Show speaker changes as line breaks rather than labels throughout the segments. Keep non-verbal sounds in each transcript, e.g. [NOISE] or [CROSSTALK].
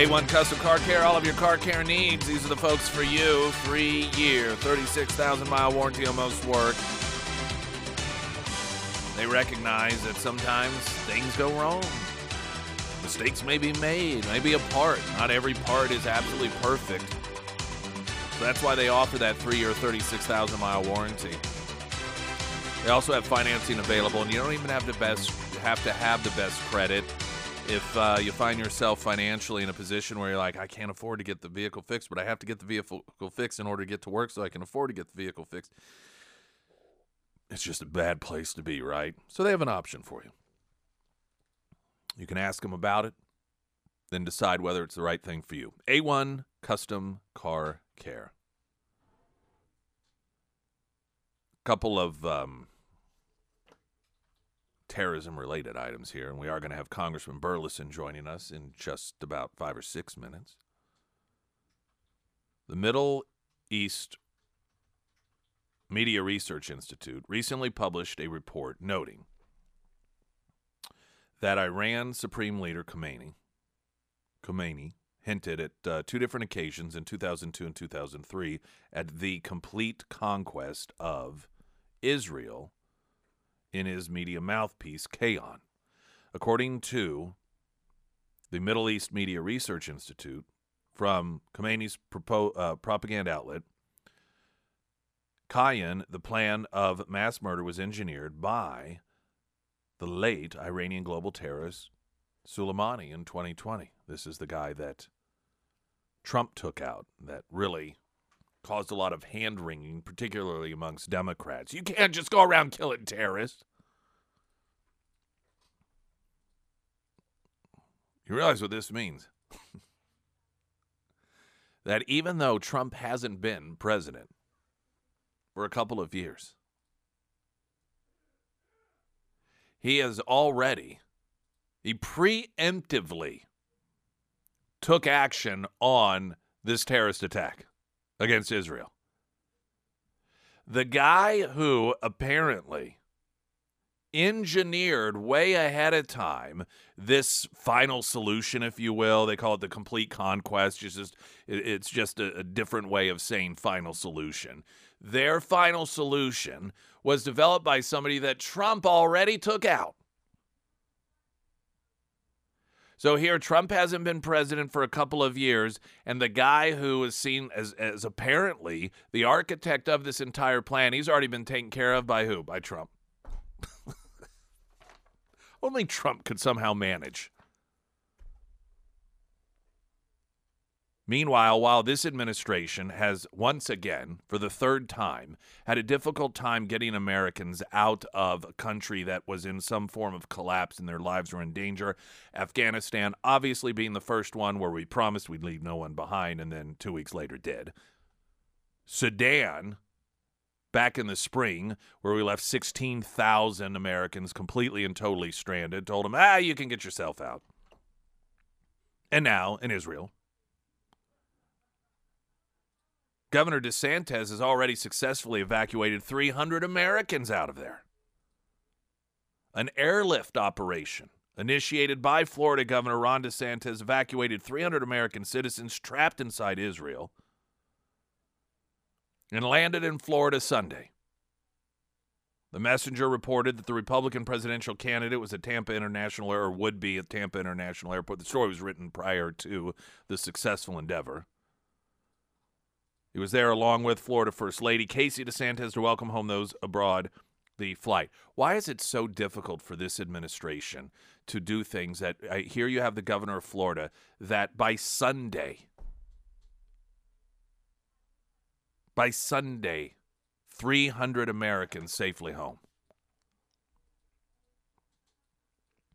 A1 Custom Car Care, all of your car care needs. These are the folks for you. Three year, 36,000 mile warranty on most work. They recognize that sometimes things go wrong. Mistakes may be made, maybe a part. Not every part is absolutely perfect. So that's why they offer that three year, 36,000 mile warranty. They also have financing available, and you don't even have to best have to have the best credit if uh, you find yourself financially in a position where you're like, I can't afford to get the vehicle fixed, but I have to get the vehicle fixed in order to get to work so I can afford to get the vehicle fixed. It's just a bad place to be, right? So they have an option for you. You can ask them about it, then decide whether it's the right thing for you. A1 Custom Car Care. Couple of um, terrorism related items here, and we are going to have Congressman Burlison joining us in just about five or six minutes. The Middle East Media Research Institute recently published a report noting that Iran Supreme Leader Khomeini, Khomeini hinted at uh, two different occasions in 2002 and 2003 at the complete conquest of Israel in his media mouthpiece, Kayhan. According to the Middle East Media Research Institute, from Khomeini's propo- uh, propaganda outlet, Kayhan, the plan of mass murder was engineered by the late Iranian global terrorist Soleimani in 2020. This is the guy that Trump took out that really caused a lot of hand wringing, particularly amongst Democrats. You can't just go around killing terrorists. You realize what this means? [LAUGHS] that even though Trump hasn't been president for a couple of years, he has already, he preemptively took action on this terrorist attack against Israel. The guy who apparently engineered way ahead of time this final solution, if you will. They call it the complete conquest. It's just it's just a, a different way of saying final solution. Their final solution was developed by somebody that Trump already took out. So here, Trump hasn't been president for a couple of years, and the guy who is seen as, as apparently the architect of this entire plan, he's already been taken care of by who? By Trump. [LAUGHS] Only Trump could somehow manage. Meanwhile, while this administration has once again, for the third time, had a difficult time getting Americans out of a country that was in some form of collapse and their lives were in danger, Afghanistan obviously being the first one where we promised we'd leave no one behind and then two weeks later did. Sudan, back in the spring, where we left 16,000 Americans completely and totally stranded, told them, ah, you can get yourself out. And now in Israel, Governor DeSantis has already successfully evacuated 300 Americans out of there. An airlift operation initiated by Florida Governor Ron DeSantis evacuated 300 American citizens trapped inside Israel and landed in Florida Sunday. The messenger reported that the Republican presidential candidate was at Tampa International or would be at Tampa International Airport. The story was written prior to the successful endeavor. He was there along with Florida First Lady Casey DeSantis to welcome home those abroad the flight. Why is it so difficult for this administration to do things that I here you have the governor of Florida that by Sunday by Sunday 300 Americans safely home.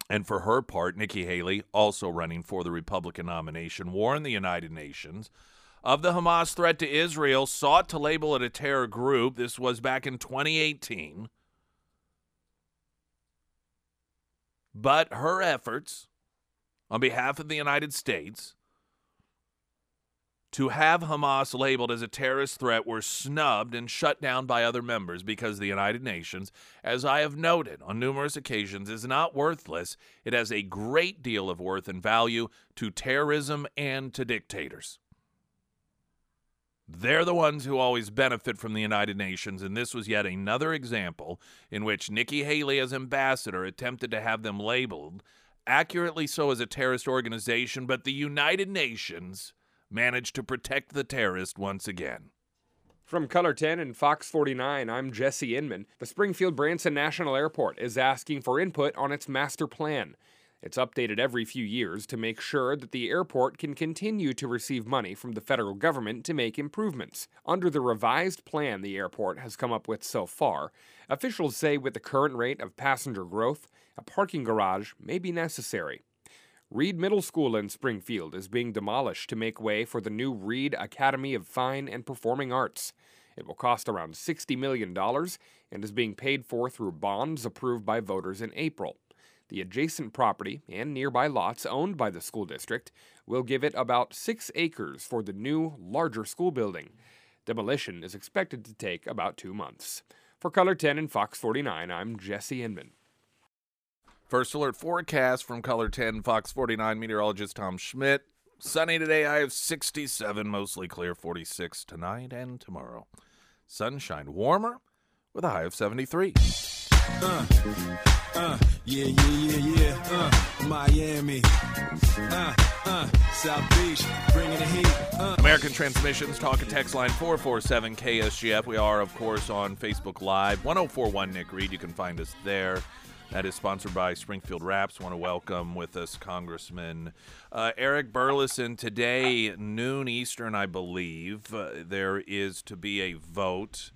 And for her part, Nikki Haley, also running for the Republican nomination, warned the United Nations of the Hamas threat to Israel, sought to label it a terror group. This was back in 2018. But her efforts on behalf of the United States to have Hamas labeled as a terrorist threat were snubbed and shut down by other members because the United Nations, as I have noted on numerous occasions, is not worthless. It has a great deal of worth and value to terrorism and to dictators. They're the ones who always benefit from the United Nations, and this was yet another example in which Nikki Haley, as ambassador, attempted to have them labeled, accurately so as a terrorist organization, but the United Nations managed to protect the terrorist once again.
From KOLR 10 and Fox 49, I'm Jesse Inman. The Springfield Branson National Airport is asking for input on its master plan. It's updated every few years to make sure that the airport can continue to receive money from the federal government to make improvements. Under the revised plan the airport has come up with so far, officials say with the current rate of passenger growth, a parking garage may be necessary. Reed Middle School in Springfield is being demolished to make way for the new Reed Academy of Fine and Performing Arts. It will cost around $60 million and is being paid for through bonds approved by voters in April. The adjacent property and nearby lots owned by the school district will give it about six acres for the new, larger school building. Demolition is expected to take about two months. For KOLR 10 and Fox 49, I'm Jesse Inman.
First alert forecast from KOLR 10 Fox 49 meteorologist Tom Schmidt. Sunny today, I have 67, mostly clear 46 tonight and tomorrow. Sunshine warmer with a high of 73. Uh, uh, yeah, yeah, yeah, yeah. Uh, Miami. Uh, uh, South Beach, bringing the heat. Uh. American Transmissions, talk and text line 447 KSGF. We are, of course, on Facebook Live. 1041 Nick Reed. You can find us there. That is sponsored by Springfield Wraps. Want to welcome with us Congressman uh, Eric Burlison. Today, noon Eastern, I believe, uh, there is to be a vote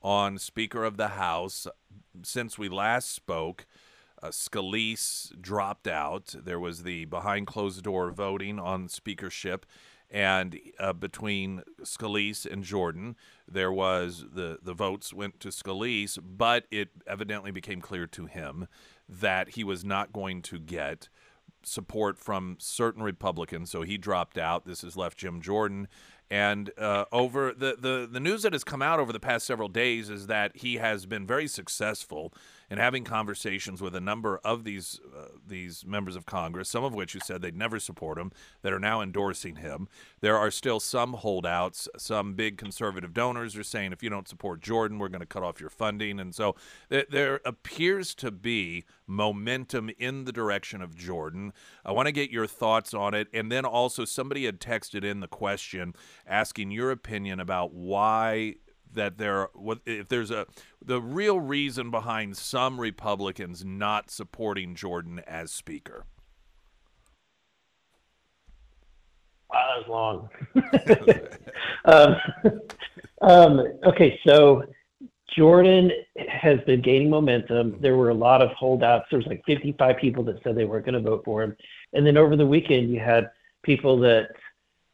on Speaker of the House. Since we last spoke, uh, Scalise dropped out. There was the behind closed door voting on speakership and uh, between Scalise and Jordan, there was the the votes went to Scalise, but it evidently became clear to him that he was not going to get support from certain Republicans, so he dropped out. This has left Jim Jordan. And uh, over the, the the news that has come out over the past several days is that he has been very successful and having conversations with a number of these uh, these members of Congress, some of which who said they'd never support him, that are now endorsing him. There are still some holdouts. Some big conservative donors are saying, if you don't support Jordan, we're going to cut off your funding. And so th- there appears to be momentum in the direction of Jordan. I want to get your thoughts on it, and then also somebody had texted in the question asking your opinion about why that there if there's a the real reason behind some Republicans not supporting Jordan as speaker.
Wow, that was long. [LAUGHS] um, um, okay, so Jordan has been gaining momentum. There were a lot of holdouts. There was like 55 people that said they weren't going to vote for him, and then over the weekend you had people that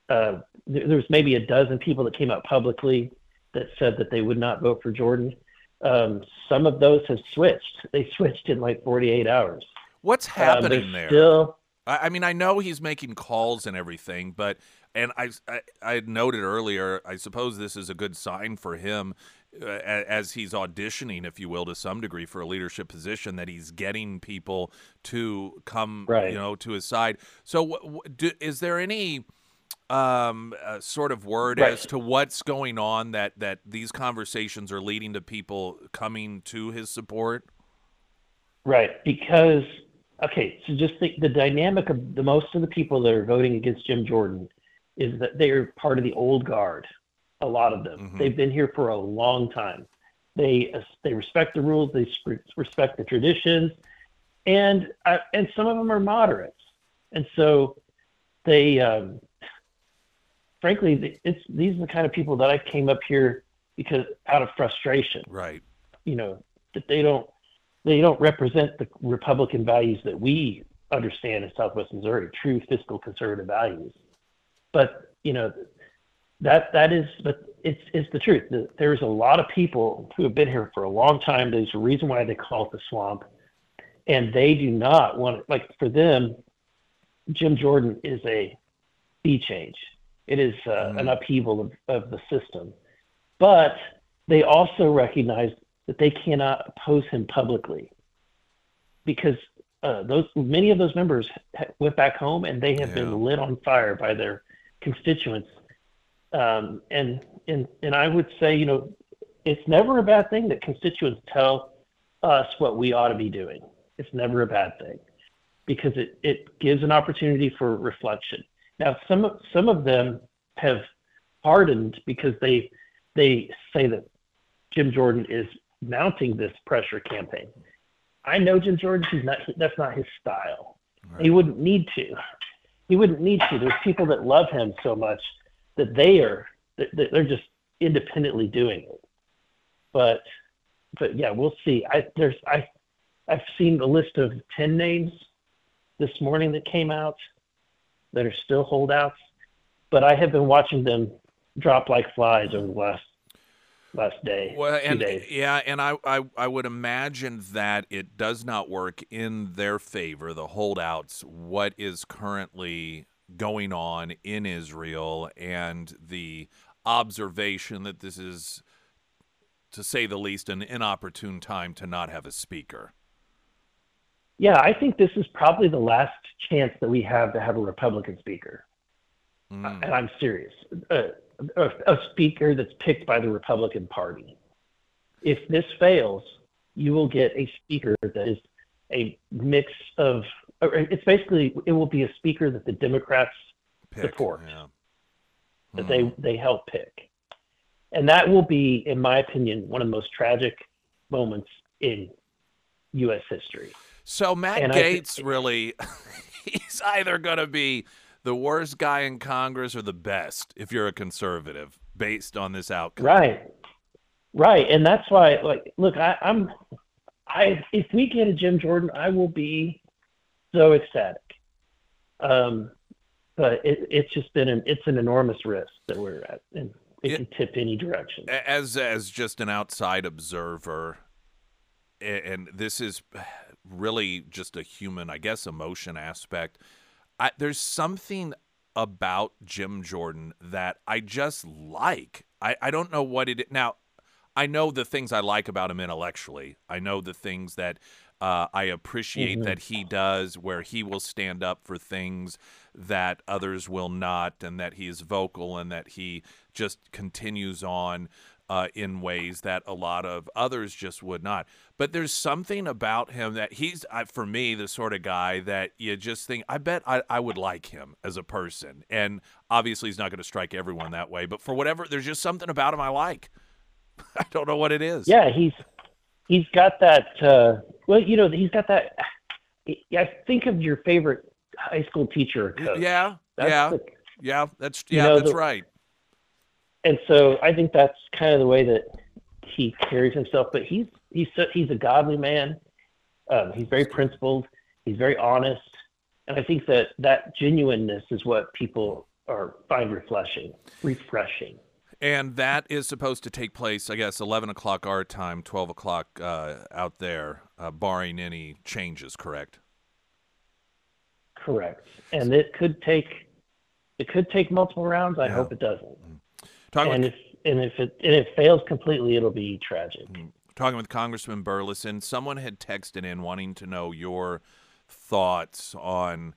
uh, there was maybe a dozen people that came out publicly that said that they would not vote for Jordan. Um, some of those have switched. [LAUGHS] They switched in like 48 hours.
What's um, happening um, there?
Still,
I, mean, I know he's making calls and everything, but and I, I, I noted earlier. I suppose this is a good sign for him uh, as he's auditioning, if you will, to some degree for a leadership position, that he's getting people to come, right. you know, to his side. So, do, is there any? Um, uh, sort of word right. as to what's going on that that these conversations are leading to people coming to his support?
Right, because okay, so just think the dynamic of the most of the people that are voting against Jim Jordan is that they are part of the old guard. A lot of them, mm-hmm. they've been here for a long time. They uh, they respect the rules, they respect the traditions, and uh, and some of them are moderates, and so they um, frankly, it's these are the kind of people that I came up here because out of frustration.
Right.
You know that they don't they don't represent the Republican values that we understand in Southwest Missouri, true fiscal conservative values. But you know that that is but it's it's the truth. There's a lot of people who have been here for a long time. There's a reason why they call it the swamp. and they do not want it. like for them. Jim Jordan is a sea change. It is uh, mm-hmm. an upheaval of, of the system, but they also recognize that they cannot oppose him publicly because uh, those many of those members went back home and they have yeah. been lit on fire by their constituents. Um, and and and I would say, you know, it's never a bad thing that constituents tell us what we ought to be doing. It's never a bad thing because it, it gives an opportunity for reflection. Now, some some of them have hardened because they they say that Jim Jordan is mounting this pressure campaign. I know Jim Jordan. He's not. That's not his style. Right. He wouldn't need to. He wouldn't need to. There's people that love him so much that they are. That they're just independently doing it. But, but yeah, we'll see. I there's I, I've seen the list of ten names this morning that came out that are still holdouts, but I have been watching them drop like flies over the last last day.
Well, and
days.
yeah, and I, I I would imagine that it does not work in their favor. The holdouts, what is currently going on in Israel, and the observation that this is, to say the least, an inopportune time to not have a speaker.
Yeah, I think this is probably the last chance that we have to have a Republican speaker. Mm. And I'm serious. Uh, a, a speaker that's picked by the Republican Party. If this fails, you will get a speaker that is a mix of. It's basically it will be a speaker that the Democrats pick, support, yeah. that they hmm. they help pick, and that will be, in my opinion, one of the most tragic moments in U.S. history.
So Matt and Gaetz really, [LAUGHS] he's either going to be the worst guy in Congress or the best if you're a conservative based on this outcome.
Right. Right. And that's why like look, I, I'm I if we get a Jim Jordan, I will be so ecstatic. Um but it, it's just been an it's an enormous risk that we're at and it, it can tip any direction.
As as just an outside observer, and this is really just a human, I guess, emotion aspect. I, there's something about Jim Jordan that I just like. I, I don't know what it Now, I know the things I like about him intellectually. I know the things that uh, I appreciate mm-hmm. that he does, where he will stand up for things that others will not, and that he is vocal and that he just continues on uh, in ways that a lot of others just would not. But there's something about him that he's, uh, for me, the sort of guy that you just think, I bet I, I would like him as a person. And obviously, he's not going to strike everyone that way. But for whatever, there's just something about him I like. [LAUGHS] I don't know what it is.
Yeah, he's he's got that. Uh, well, you know, he's got that. I think of your favorite high school teacher. Coach.
Yeah, that's yeah, the, yeah. That's yeah, you know, that's the, right
and so I think that's kind of the way that he carries himself. But he's he's he's a godly man. Um, he's very principled. He's very honest, and I think that that genuineness is what people are find refreshing. Refreshing.
And that is supposed to take place, I guess, 11 o'clock our time, 12 o'clock uh, out there, uh, barring any changes, correct?
Correct. And it could take it could take multiple rounds. I yeah. hope it doesn't. Talking and with, if and if it and it fails completely, it'll be tragic. Mm-hmm.
Talking with Congressman Burlison, someone had texted in wanting to know your thoughts on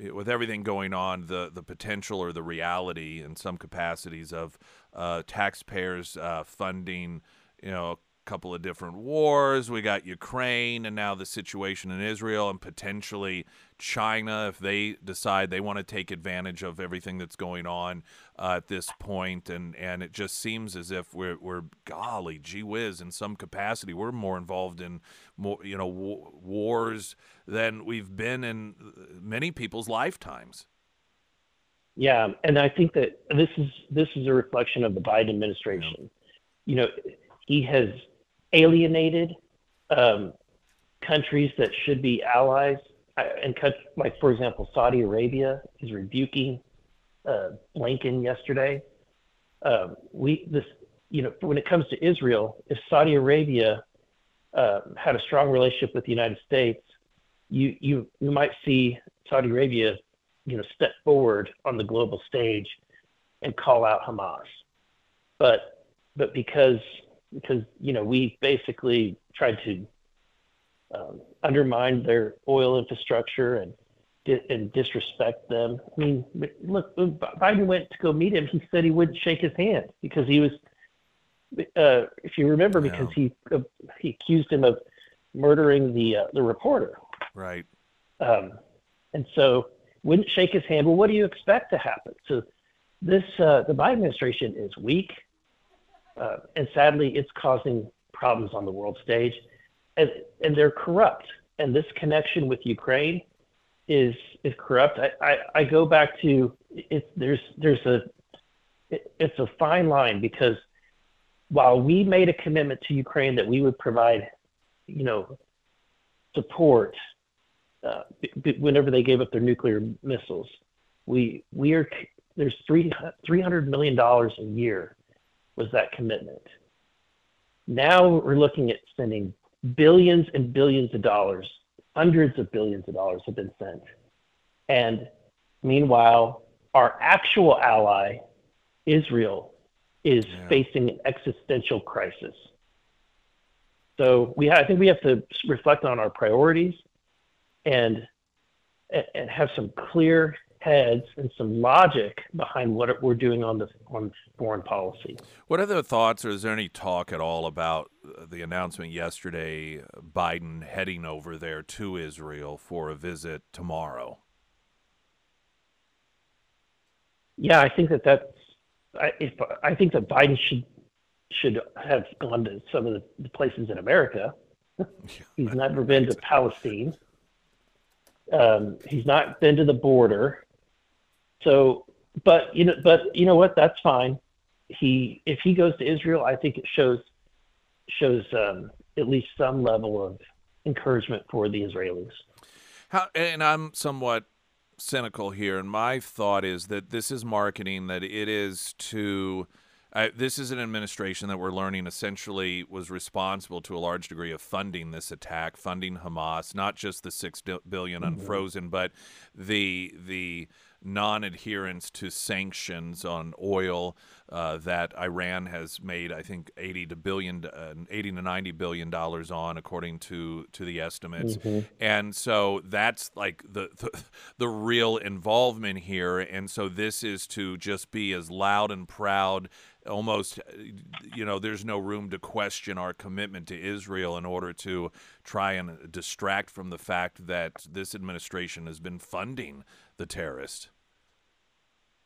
eh, with everything going on, the the potential or the reality in some capacities of uh, taxpayers uh, funding, you know, couple of different wars. We got Ukraine and now the situation in Israel and potentially China if they decide they want to take advantage of everything that's going on uh, at this point. And, and it just seems as if we're, we're, golly, gee whiz, in some capacity, we're more involved in more, you know, w- wars than we've been in many people's lifetimes.
Yeah, and I think that this is this is a reflection of the Biden administration. Yeah. You know, he has alienated um, countries that should be allies. And like for example, Saudi Arabia is rebuking uh, Blinken yesterday. Um, we this you know when it comes to Israel, if Saudi Arabia uh, had a strong relationship with the United States, you you you might see Saudi Arabia, you know, step forward on the global stage and call out Hamas. But but because because you know we basically tried to um, undermine their oil infrastructure and and disrespect them. I mean, look, when Biden went to go meet him, he said he wouldn't shake his hand because he was, uh, if you remember, because he uh, he accused him of murdering the uh, the reporter.
Right.
Um, and so wouldn't shake his hand. Well, what do you expect to happen? So this uh, the Biden administration is weak, and sadly, it's causing problems on the world stage, and and they're corrupt. And this connection with Ukraine is is corrupt. I, I, I go back to it's there's there's a it, it's a fine line because while we made a commitment to Ukraine that we would provide, you know, support uh, b- whenever they gave up their nuclear missiles, we we are there's three three hundred million dollars a year was that commitment. Now we're looking at spending billions and billions of dollars hundreds of billions of dollars have been sent. And meanwhile, our actual ally, Israel, is yeah. facing an existential crisis. So we, I think we have to reflect on our priorities and and have some clear heads and some logic behind what we're doing on the on foreign policy.
What are the thoughts, or is there any talk at all about the announcement yesterday, Biden heading over there to Israel for a visit tomorrow?
Yeah, I think that that's. I, if, I think that Biden should should have gone to some of the, the places in America. [LAUGHS] he's never been to Palestine. Um, he's not been to the border. So, but you know, but you know what? That's fine. He if he goes to Israel, I think it shows shows um, at least some level of encouragement for the Israelis.
How, and I'm somewhat cynical here, and my thought is that this is marketing. That it is to uh, this is an administration that we're learning essentially was responsible to a large degree of funding this attack, funding Hamas, not just the six billion mm-hmm. unfrozen, but the the non-adherence to sanctions on oil uh, that Iran has made, I think, 80 to billion, uh, 80 to 90 billion dollars on, according to to the estimates. Mm-hmm. And so that's like the, the [LAUGHS] the real involvement here. And so this is to just be as loud and proud almost you know there's no room to question our commitment to Israel in order to try and distract from the fact that this administration has been funding the terrorist.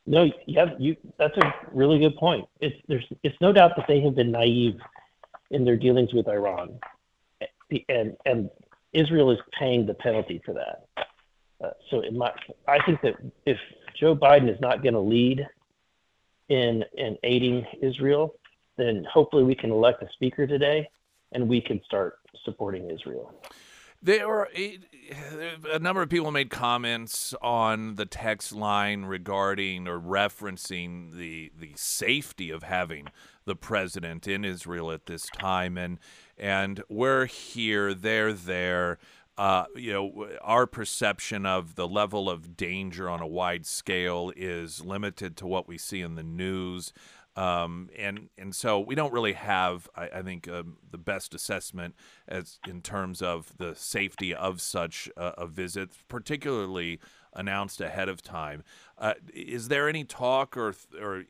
No, yeah, you. That's a really good point. It's there's it's no doubt that they have been naive in their dealings with Iran, and and Israel is paying the penalty for that. Uh, so might, I think that if Joe Biden is not going to lead in in aiding Israel, then hopefully we can elect a speaker today, and we can start supporting Israel.
There are eh, a number of people made comments on the text line regarding or referencing the the safety of having the president in Israel at this time, and and we're here, they're there. Uh, you know, our perception of the level of danger on a wide scale is limited to what we see in the news. Um, and and so we don't really have, I, I think, um, the best assessment as in terms of the safety of such a, a visit, particularly announced ahead of time. Uh, is there any talk or or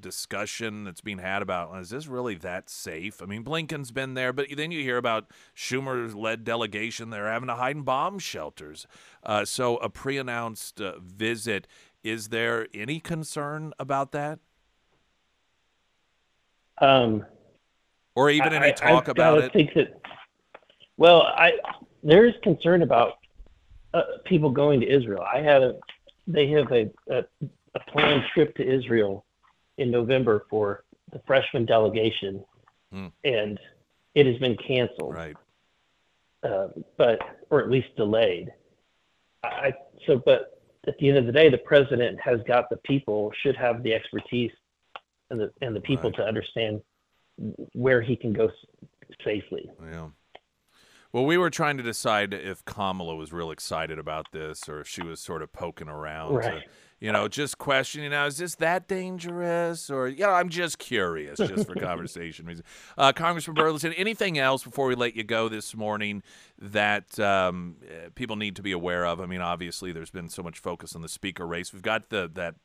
discussion that's being had about is this really that safe? I mean, Blinken's been there, but then you hear about Schumer's led delegation they're having to hide in bomb shelters. Uh, so a pre-announced uh, visit. Is there any concern about that?
Um,
or even any talk I, about it.
Think that, well, I there is concern about uh, people going to Israel. I had a they have a, a, a planned trip to Israel in November for the freshman delegation, hmm. and it has been canceled.
Right.
Uh, but or at least delayed. I so but at the end of the day, the president has got the people should have the expertise and the and the people right. to understand where he can go safely.
Yeah. Well, we were trying to decide if Kamala was real excited about this or if she was sort of poking around.
Right.
To, you know, just questioning, now, is this that dangerous? Or, you know, I'm just curious, just for [LAUGHS] conversation reasons. Uh, Congressman Burlison, anything else before we let you go this morning that um, eh, people need to be aware of? I mean, obviously, there's been so much focus on the speaker race. We've got the that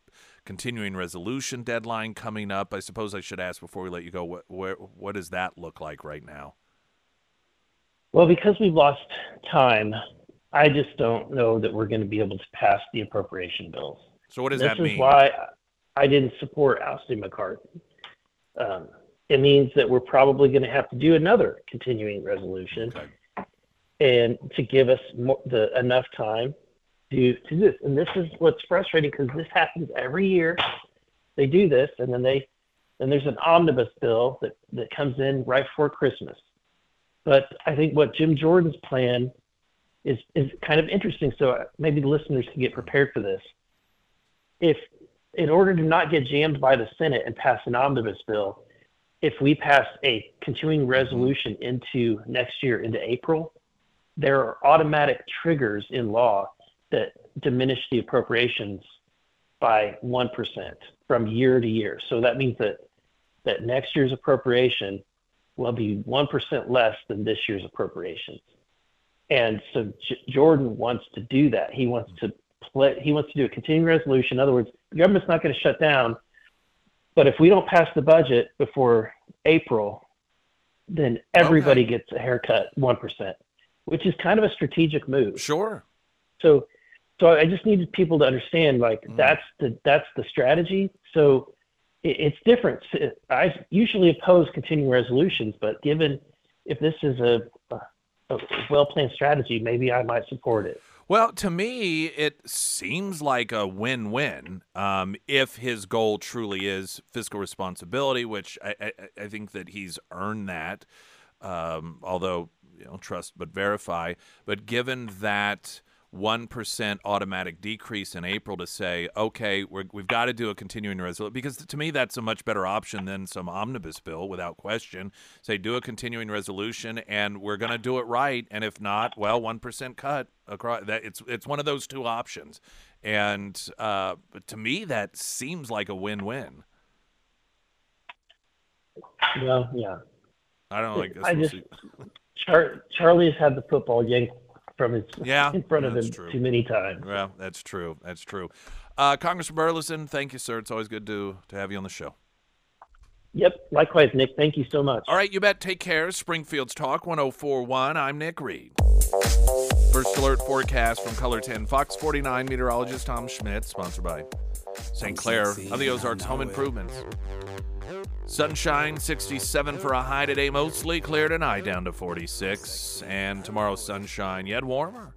continuing resolution deadline coming up. I suppose I should ask before we let you go, what, where, what does that look like right now?
Well, because we've lost time, I just don't know that we're going to be able to pass the appropriation bills.
So what does
this
that mean?
This is why I didn't support ousting McCarthy. Um, it means that we're probably going to have to do another continuing resolution,
Okay.
and to give us more, the enough time to to do this. And this is what's frustrating because this happens every year. They do this, and then they then there's an omnibus bill that that comes in right before Christmas. But I think what Jim Jordan's plan is is kind of interesting. So maybe the listeners can get prepared for this. If in order to not get jammed by the Senate and pass an omnibus bill, if we pass a continuing resolution into next year into April, there are automatic triggers in law that diminish the appropriations by 1% from year to year. So that means that that next year's appropriation will be 1% less than this year's appropriations. And so J- Jordan wants to do that. He wants to play, he wants to do a continuing resolution. In other words, the government's not going to shut down, but if we don't pass the budget before April, then everybody
Okay.
gets a haircut 1%, which is kind of a strategic move.
Sure.
So, so I just needed people to understand like
Mm.
that's the that's the strategy. So it's different. I usually oppose continuing resolutions, but given if this is a, a, well planned strategy, maybe I might support it.
Well, to me, it seems like a win-win um, if his goal truly is fiscal responsibility, which I, I, I think that he's earned that. Um, although you know, trust but verify. But given that one percent automatic decrease in April, to say, okay, we're, we've got to do a continuing resolution, because to me that's a much better option than some omnibus bill, without question. Say, do a continuing resolution, and we're going to do it right. And if not, well, one percent cut across. That it's it's one of those two options, and uh, but to me that seems like a win-win.
Well, yeah.
I don't like this.
I just. Char- Charlie has had the football yanked from his
Yeah, [LAUGHS]
in front of him
true.
too many times.
Yeah, that's true. That's true. Uh, Congressman Burlison, thank you, sir. It's always good to to have you on the show.
Yep. Likewise, Nick. Thank you so much.
All right, you bet. Take care. Springfield's Talk 1041. I'm Nick Reed. First alert forecast from KOLR 10 Fox 49 meteorologist Tom Schmidt, sponsored by St. Clair of the Ozarks Home Improvements. Sunshine 67 for a high today, mostly clear tonight, down to 46. And tomorrow, sunshine yet warmer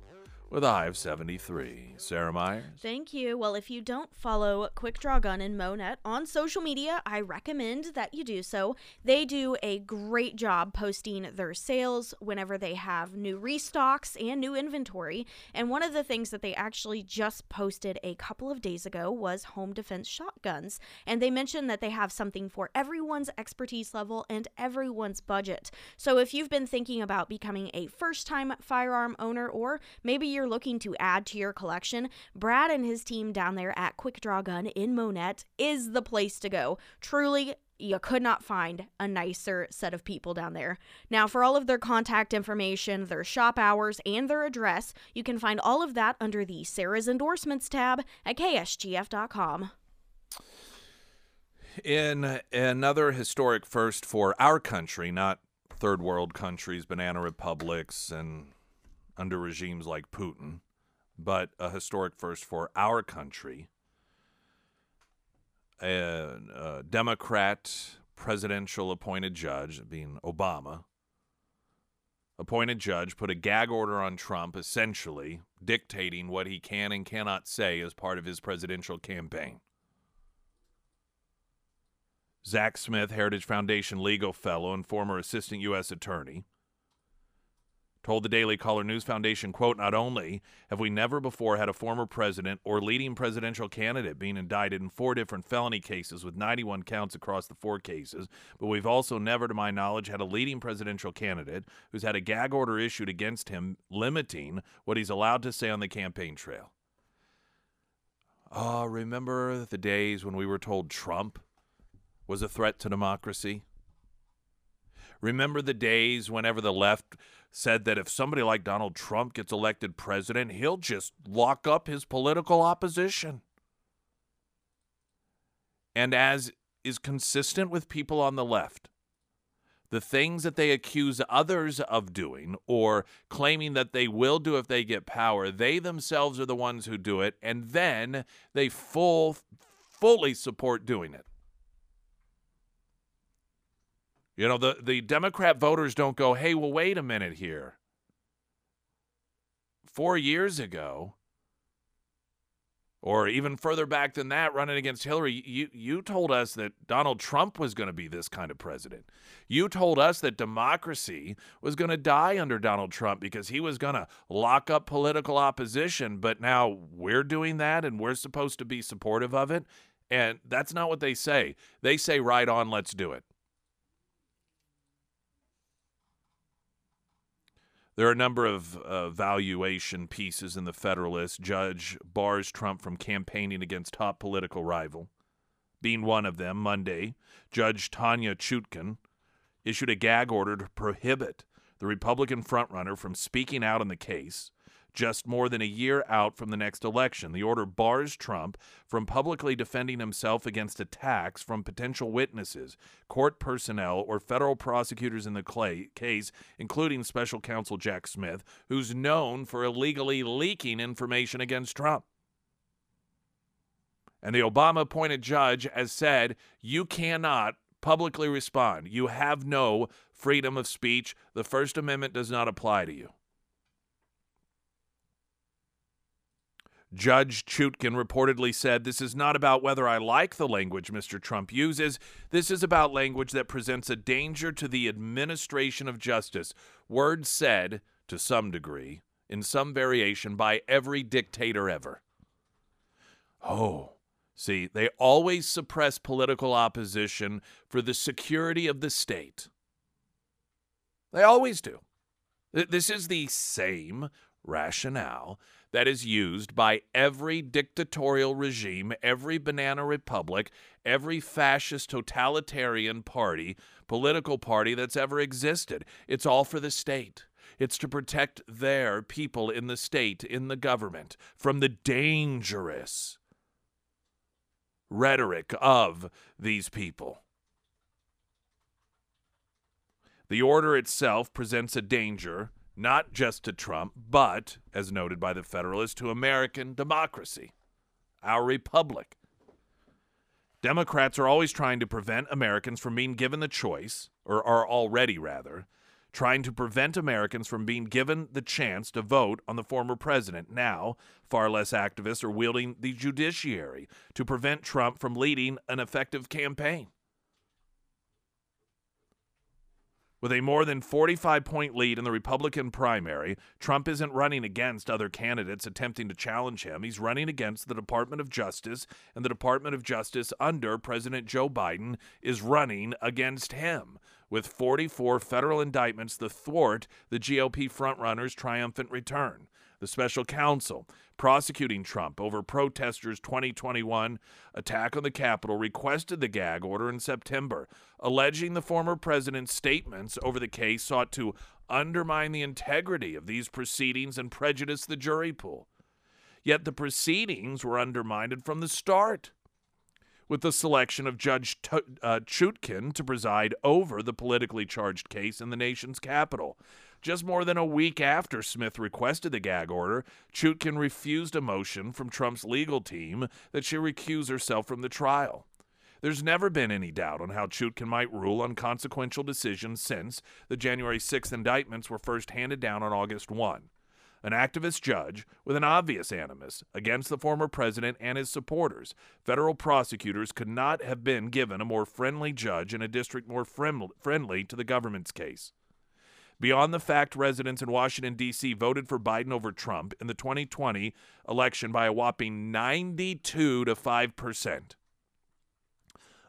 with of 73. Sarah Myers.
Thank you. Well, if you don't follow Quick Draw Gun and Monett on social media, I recommend that you do so. They do a great job posting their sales whenever they have new restocks and new inventory. And one of the things that they actually just posted a couple of days ago was home defense shotguns. And they mentioned that they have something for everyone's expertise level and everyone's budget. So if you've been thinking about becoming a first time firearm owner, or maybe you're looking to add to your collection, Brad and his team down there at Quick Draw Gun in Monett is the place to go. Truly, you could not find a nicer set of people down there. Now, for all of their contact information, their shop hours, and their address, you can find all of that under the Sarah's Endorsements tab at ksgf.com.
In another historic first for our country, not third world countries, banana republics, and under regimes like Putin, but a historic first for our country, a, a Democrat presidential appointed judge, being Obama, appointed judge put a gag order on Trump, essentially dictating what he can and cannot say as part of his presidential campaign. Zach Smith, Heritage Foundation legal fellow and former assistant U.S. attorney, told the Daily Caller News Foundation, quote, not only have we never before had a former president or leading presidential candidate being indicted in four different felony cases with 91 counts across the four cases, but we've also never, to my knowledge, had a leading presidential candidate who's had a gag order issued against him limiting what he's allowed to say on the campaign trail. Oh, remember the days when we were told Trump was a threat to democracy? Remember the days whenever the left said that if somebody like Donald Trump gets elected president, he'll just lock up his political opposition. And as is consistent with people on the left, the things that they accuse others of doing or claiming that they will do if they get power, they themselves are the ones who do it, and then they full fully support doing it. You know, the, the Democrat voters don't go, hey, well, wait a minute here. Four years ago, or even further back than that, running against Hillary, you, you told us that Donald Trump was going to be this kind of president. You told us that democracy was going to die under Donald Trump because he was going to lock up political opposition. But now we're doing that and we're supposed to be supportive of it. And that's not what they say. They say, right on, let's do it. There are a number of uh, valuation pieces in the Federalist. Judge bars Trump from campaigning against top political rival. Being one of them, Monday, Judge Tanya Chutkan issued a gag order to prohibit the Republican frontrunner from speaking out on the case just more than a year out from the next election. The order bars Trump from publicly defending himself against attacks from potential witnesses, court personnel, or federal prosecutors in the clay case, including special counsel Jack Smith, who's known for illegally leaking information against Trump. And the Obama appointed judge has said you cannot publicly respond. You have no freedom of speech. The First Amendment does not apply to you. Judge Chutkan reportedly said, This is not about whether I like the language Mr. Trump uses. This is about language that presents a danger to the administration of justice. Words said, to some degree, in some variation, by every dictator ever. Oh, see, they always suppress political opposition for the security of the state. They always do. This is the same rationale that is used by every dictatorial regime, every banana republic, every fascist totalitarian party, political party that's ever existed. It's all for the state. It's to protect their people in the state, in the government, from the dangerous rhetoric of these people. The order itself presents a danger not just to Trump, but, as noted by the Federalist, to American democracy, our republic. Democrats are always trying to prevent Americans from being given the choice, or are already rather, trying to prevent Americans from being given the chance to vote on the former president. Now, far less activists are wielding the judiciary to prevent Trump from leading an effective campaign. With a more than 45 point lead in the Republican primary, Trump isn't running against other candidates attempting to challenge him. He's running against the Department of Justice, and the Department of Justice under President Joe Biden is running against him with 44 federal indictments to thwart the GOP frontrunner's triumphant return the special counsel prosecuting Trump over protesters' 2021 attack on the Capitol requested the gag order in September, alleging the former president's statements over the case sought to undermine the integrity of these proceedings and prejudice the jury pool. Yet the proceedings were undermined from the start with the selection of Judge T- uh, Chutkan to preside over the politically charged case in the nation's capital. Just more than a week after Smith requested the gag order, Chutkan refused a motion from Trump's legal team that she recuse herself from the trial. There's never been any doubt on how Chutkan might rule on consequential decisions since the January 6th indictments were first handed down on August 1. An activist judge with an obvious animus against the former president and his supporters, federal prosecutors could not have been given a more friendly judge in a district more friendly to the government's case. Beyond the fact residents in Washington, D.C. voted for Biden over Trump in the 2020 election by a whopping 92 to 5%.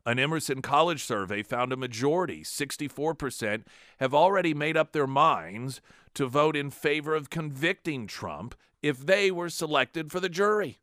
An Emerson College survey found a majority, 64%, have already made up their minds to vote in favor of convicting Trump if they were selected for the jury.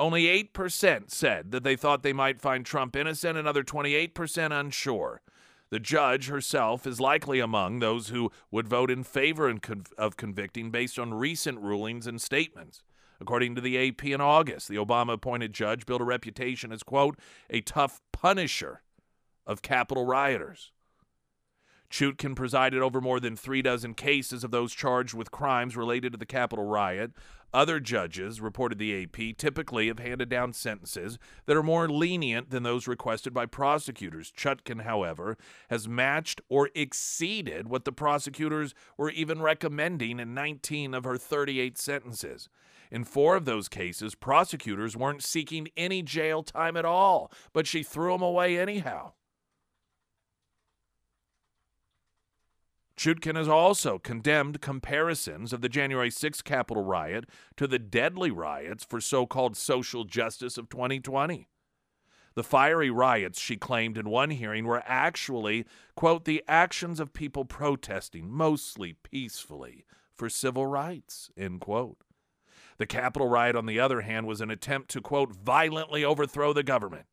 Only 8% said that they thought they might find Trump innocent, another 28% unsure. The judge herself is likely among those who would vote in favor of convicting based on recent rulings and statements. According to the AP in August, the Obama appointed judge built a reputation as, quote, a tough punisher of Capitol rioters. Chutkan presided over more than three dozen cases of those charged with crimes related to the Capitol riot. Other judges, reported the AP, typically have handed down sentences that are more lenient than those requested by prosecutors. Chutkan, however, has matched or exceeded what the prosecutors were even recommending in 19 of her 38 sentences. In four of those cases, prosecutors weren't seeking any jail time at all, but she threw them away anyhow. Chutkan has also condemned comparisons of the January 6th Capitol riot to the deadly riots for so called social justice of 2020. The fiery riots, she claimed in one hearing, were actually, quote, the actions of people protesting, mostly peacefully, for civil rights, end quote. The Capitol riot, on the other hand, was an attempt to, quote, violently overthrow the government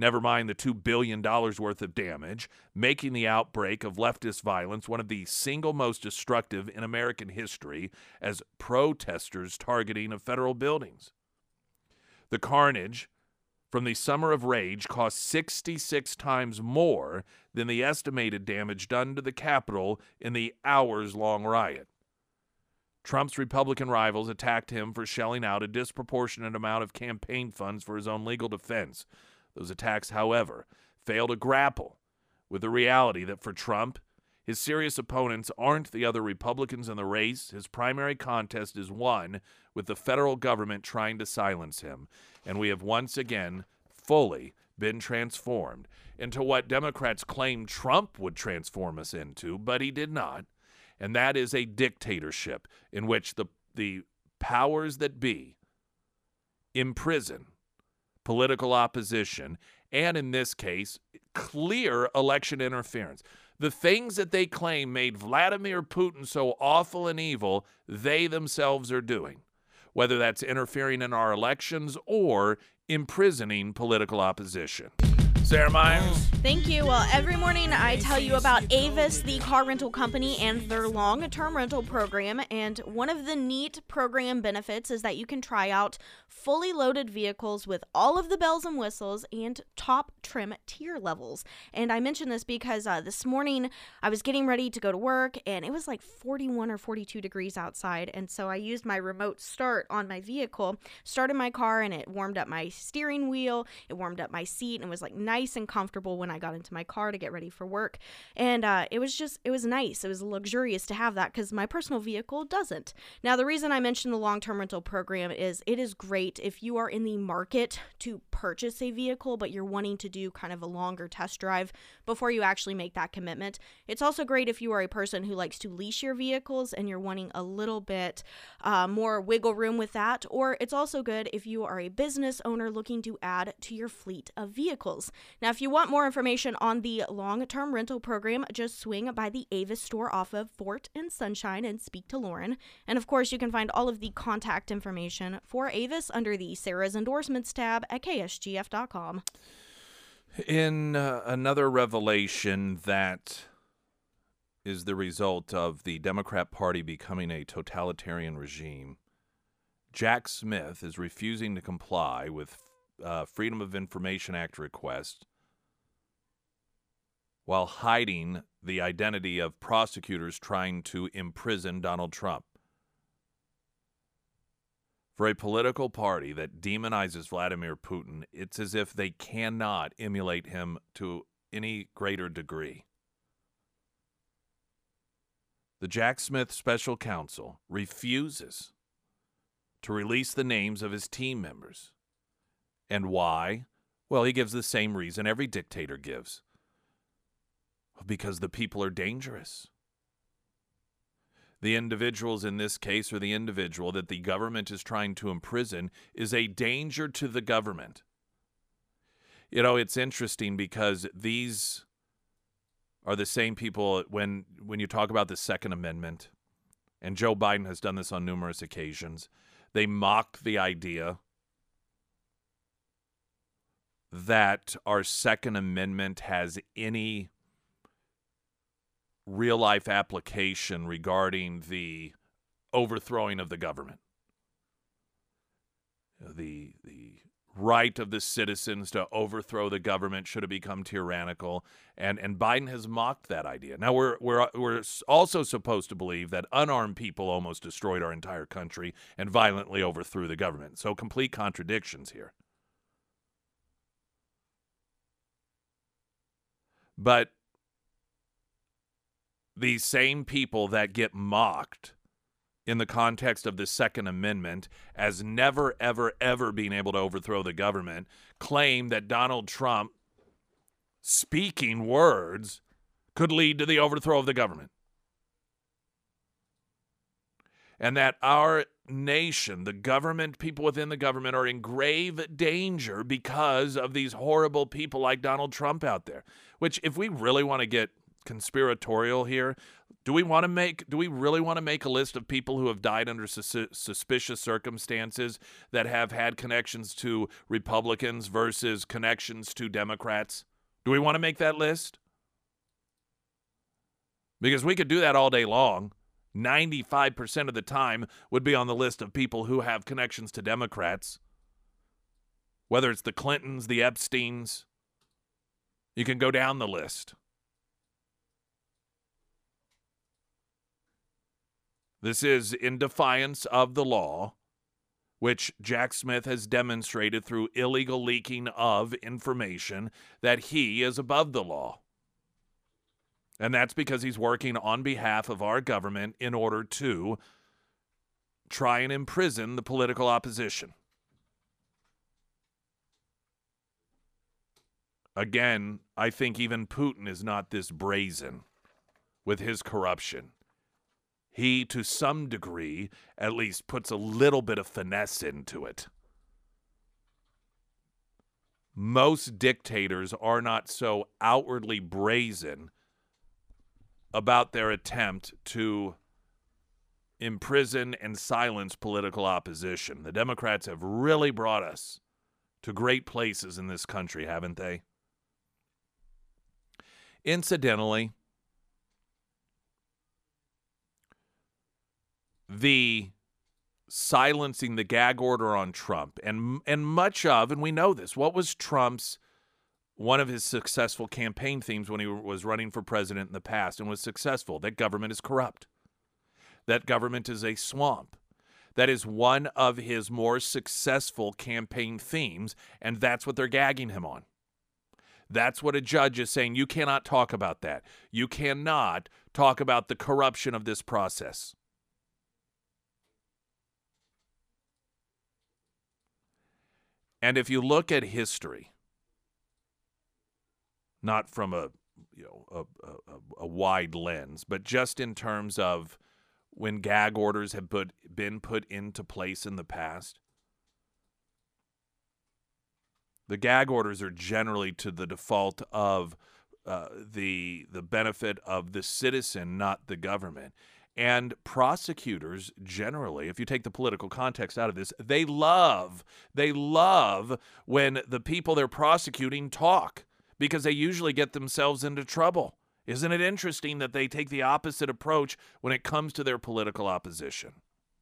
never mind the $2 billion worth of damage, making the outbreak of leftist violence one of the single most destructive in American history as protesters targeting of federal buildings. The carnage from the Summer of Rage cost 66 times more than the estimated damage done to the Capitol in the hours long riot. Trump's Republican rivals attacked him for shelling out a disproportionate amount of campaign funds for his own legal defense, those attacks, however, fail to grapple with the reality that for Trump, his serious opponents aren't the other Republicans in the race. His primary contest is one with the federal government trying to silence him. And we have once again fully been transformed into what Democrats claim Trump would transform us into, but he did not. And that is a dictatorship in which the, the powers that be imprison political opposition, and in this case, clear election interference. The things that they claim made Vladimir Putin so awful and evil, they themselves are doing, whether that's interfering in our elections or imprisoning political opposition. Sarah Myers.
Thank you. Well, every morning I tell you about Avis, the car rental company, and their long term rental program. And one of the neat program benefits is that you can try out fully loaded vehicles with all of the bells and whistles and top trim tier levels. And I mention this because uh, this morning I was getting ready to go to work and it was like 41 or 42 degrees outside. And so I used my remote start on my vehicle, started my car, and it warmed up my steering wheel, it warmed up my seat, and it was like nice nice and comfortable when I got into my car to get ready for work. And uh, it was just, it was nice. It was luxurious to have that because my personal vehicle doesn't. Now, the reason I mentioned the long term rental program is it is great if you are in the market to purchase a vehicle, but you're wanting to do kind of a longer test drive before you actually make that commitment. It's also great if you are a person who likes to lease your vehicles and you're wanting a little bit uh, more wiggle room with that. Or it's also good if you are a business owner looking to add to your fleet of vehicles. Now, if you want more information on the long term rental program, just swing by the Avis store off of Fort and Sunshine and speak to Lauren. And of course, you can find all of the contact information for Avis under the Sarah's Endorsements tab at ksgf.com.
In uh, another revelation that is the result of the Democrat Party becoming a totalitarian regime, Jack Smith is refusing to comply with uh, Freedom of Information Act request while hiding the identity of prosecutors trying to imprison Donald Trump. For a political party that demonizes Vladimir Putin, it's as if they cannot emulate him to any greater degree. The Jack Smith special counsel refuses to release the names of his team members. And why? Well, he gives the same reason every dictator gives Because the people are dangerous. The individuals in this case, or the individual that the government is trying to imprison, is a danger to the government. You know, it's interesting because these are the same people when when you talk about the Second Amendment, and Joe Biden has done this on numerous occasions. They mock the idea that our Second Amendment has any real life application regarding the overthrowing of the government. The the right of the citizens to overthrow the government should have become tyrannical and and Biden has mocked that idea. Now we're we're we're also supposed to believe that unarmed people almost destroyed our entire country and violently overthrew the government. So complete contradictions here. But these same people that get mocked in the context of the Second Amendment as never, ever, ever being able to overthrow the government claim that Donald Trump speaking words could lead to the overthrow of the government. And that our nation, the government, people within the government are in grave danger because of these horrible people like Donald Trump out there. Which, if we really want to get conspiratorial here, do we want to make do we really want to make a list of people who have died under sus- suspicious circumstances that have had connections to Republicans versus connections to Democrats? Do we want to make that list? Because we could do that all day long. 95% of the time would be on the list of people who have connections to Democrats. Whether it's the Clintons, the Epsteins, you can go down the list. This is in defiance of the law, which Jack Smith has demonstrated through illegal leaking of information that he is above the law. And that's because he's working on behalf of our government in order to try and imprison the political opposition. Again, I think even Putin is not this brazen with his corruption he, to some degree, at least puts a little bit of finesse into it. Most dictators are not so outwardly brazen about their attempt to imprison and silence political opposition. The Democrats have really brought us to great places in this country, haven't they? Incidentally, the silencing the gag order on Trump and and much of and we know this what was Trump's one of his successful campaign themes when he was running for president in the past and was successful that government is corrupt. That government is a swamp. That is one of his more successful campaign themes and that's what they're gagging him on. That's what a judge is saying you cannot talk about that. You cannot talk about the corruption of this process. And if you look at history, not from a you know a, a, a, wide lens, but just in terms of when gag orders have put, been put into place in the past, the gag orders are generally to the default of uh, the the benefit of the citizen, not the government. And prosecutors generally, if you take the political context out of this, they love, they love when the people they're prosecuting talk because they usually get themselves into trouble. Isn't it interesting that they take the opposite approach when it comes to their political opposition?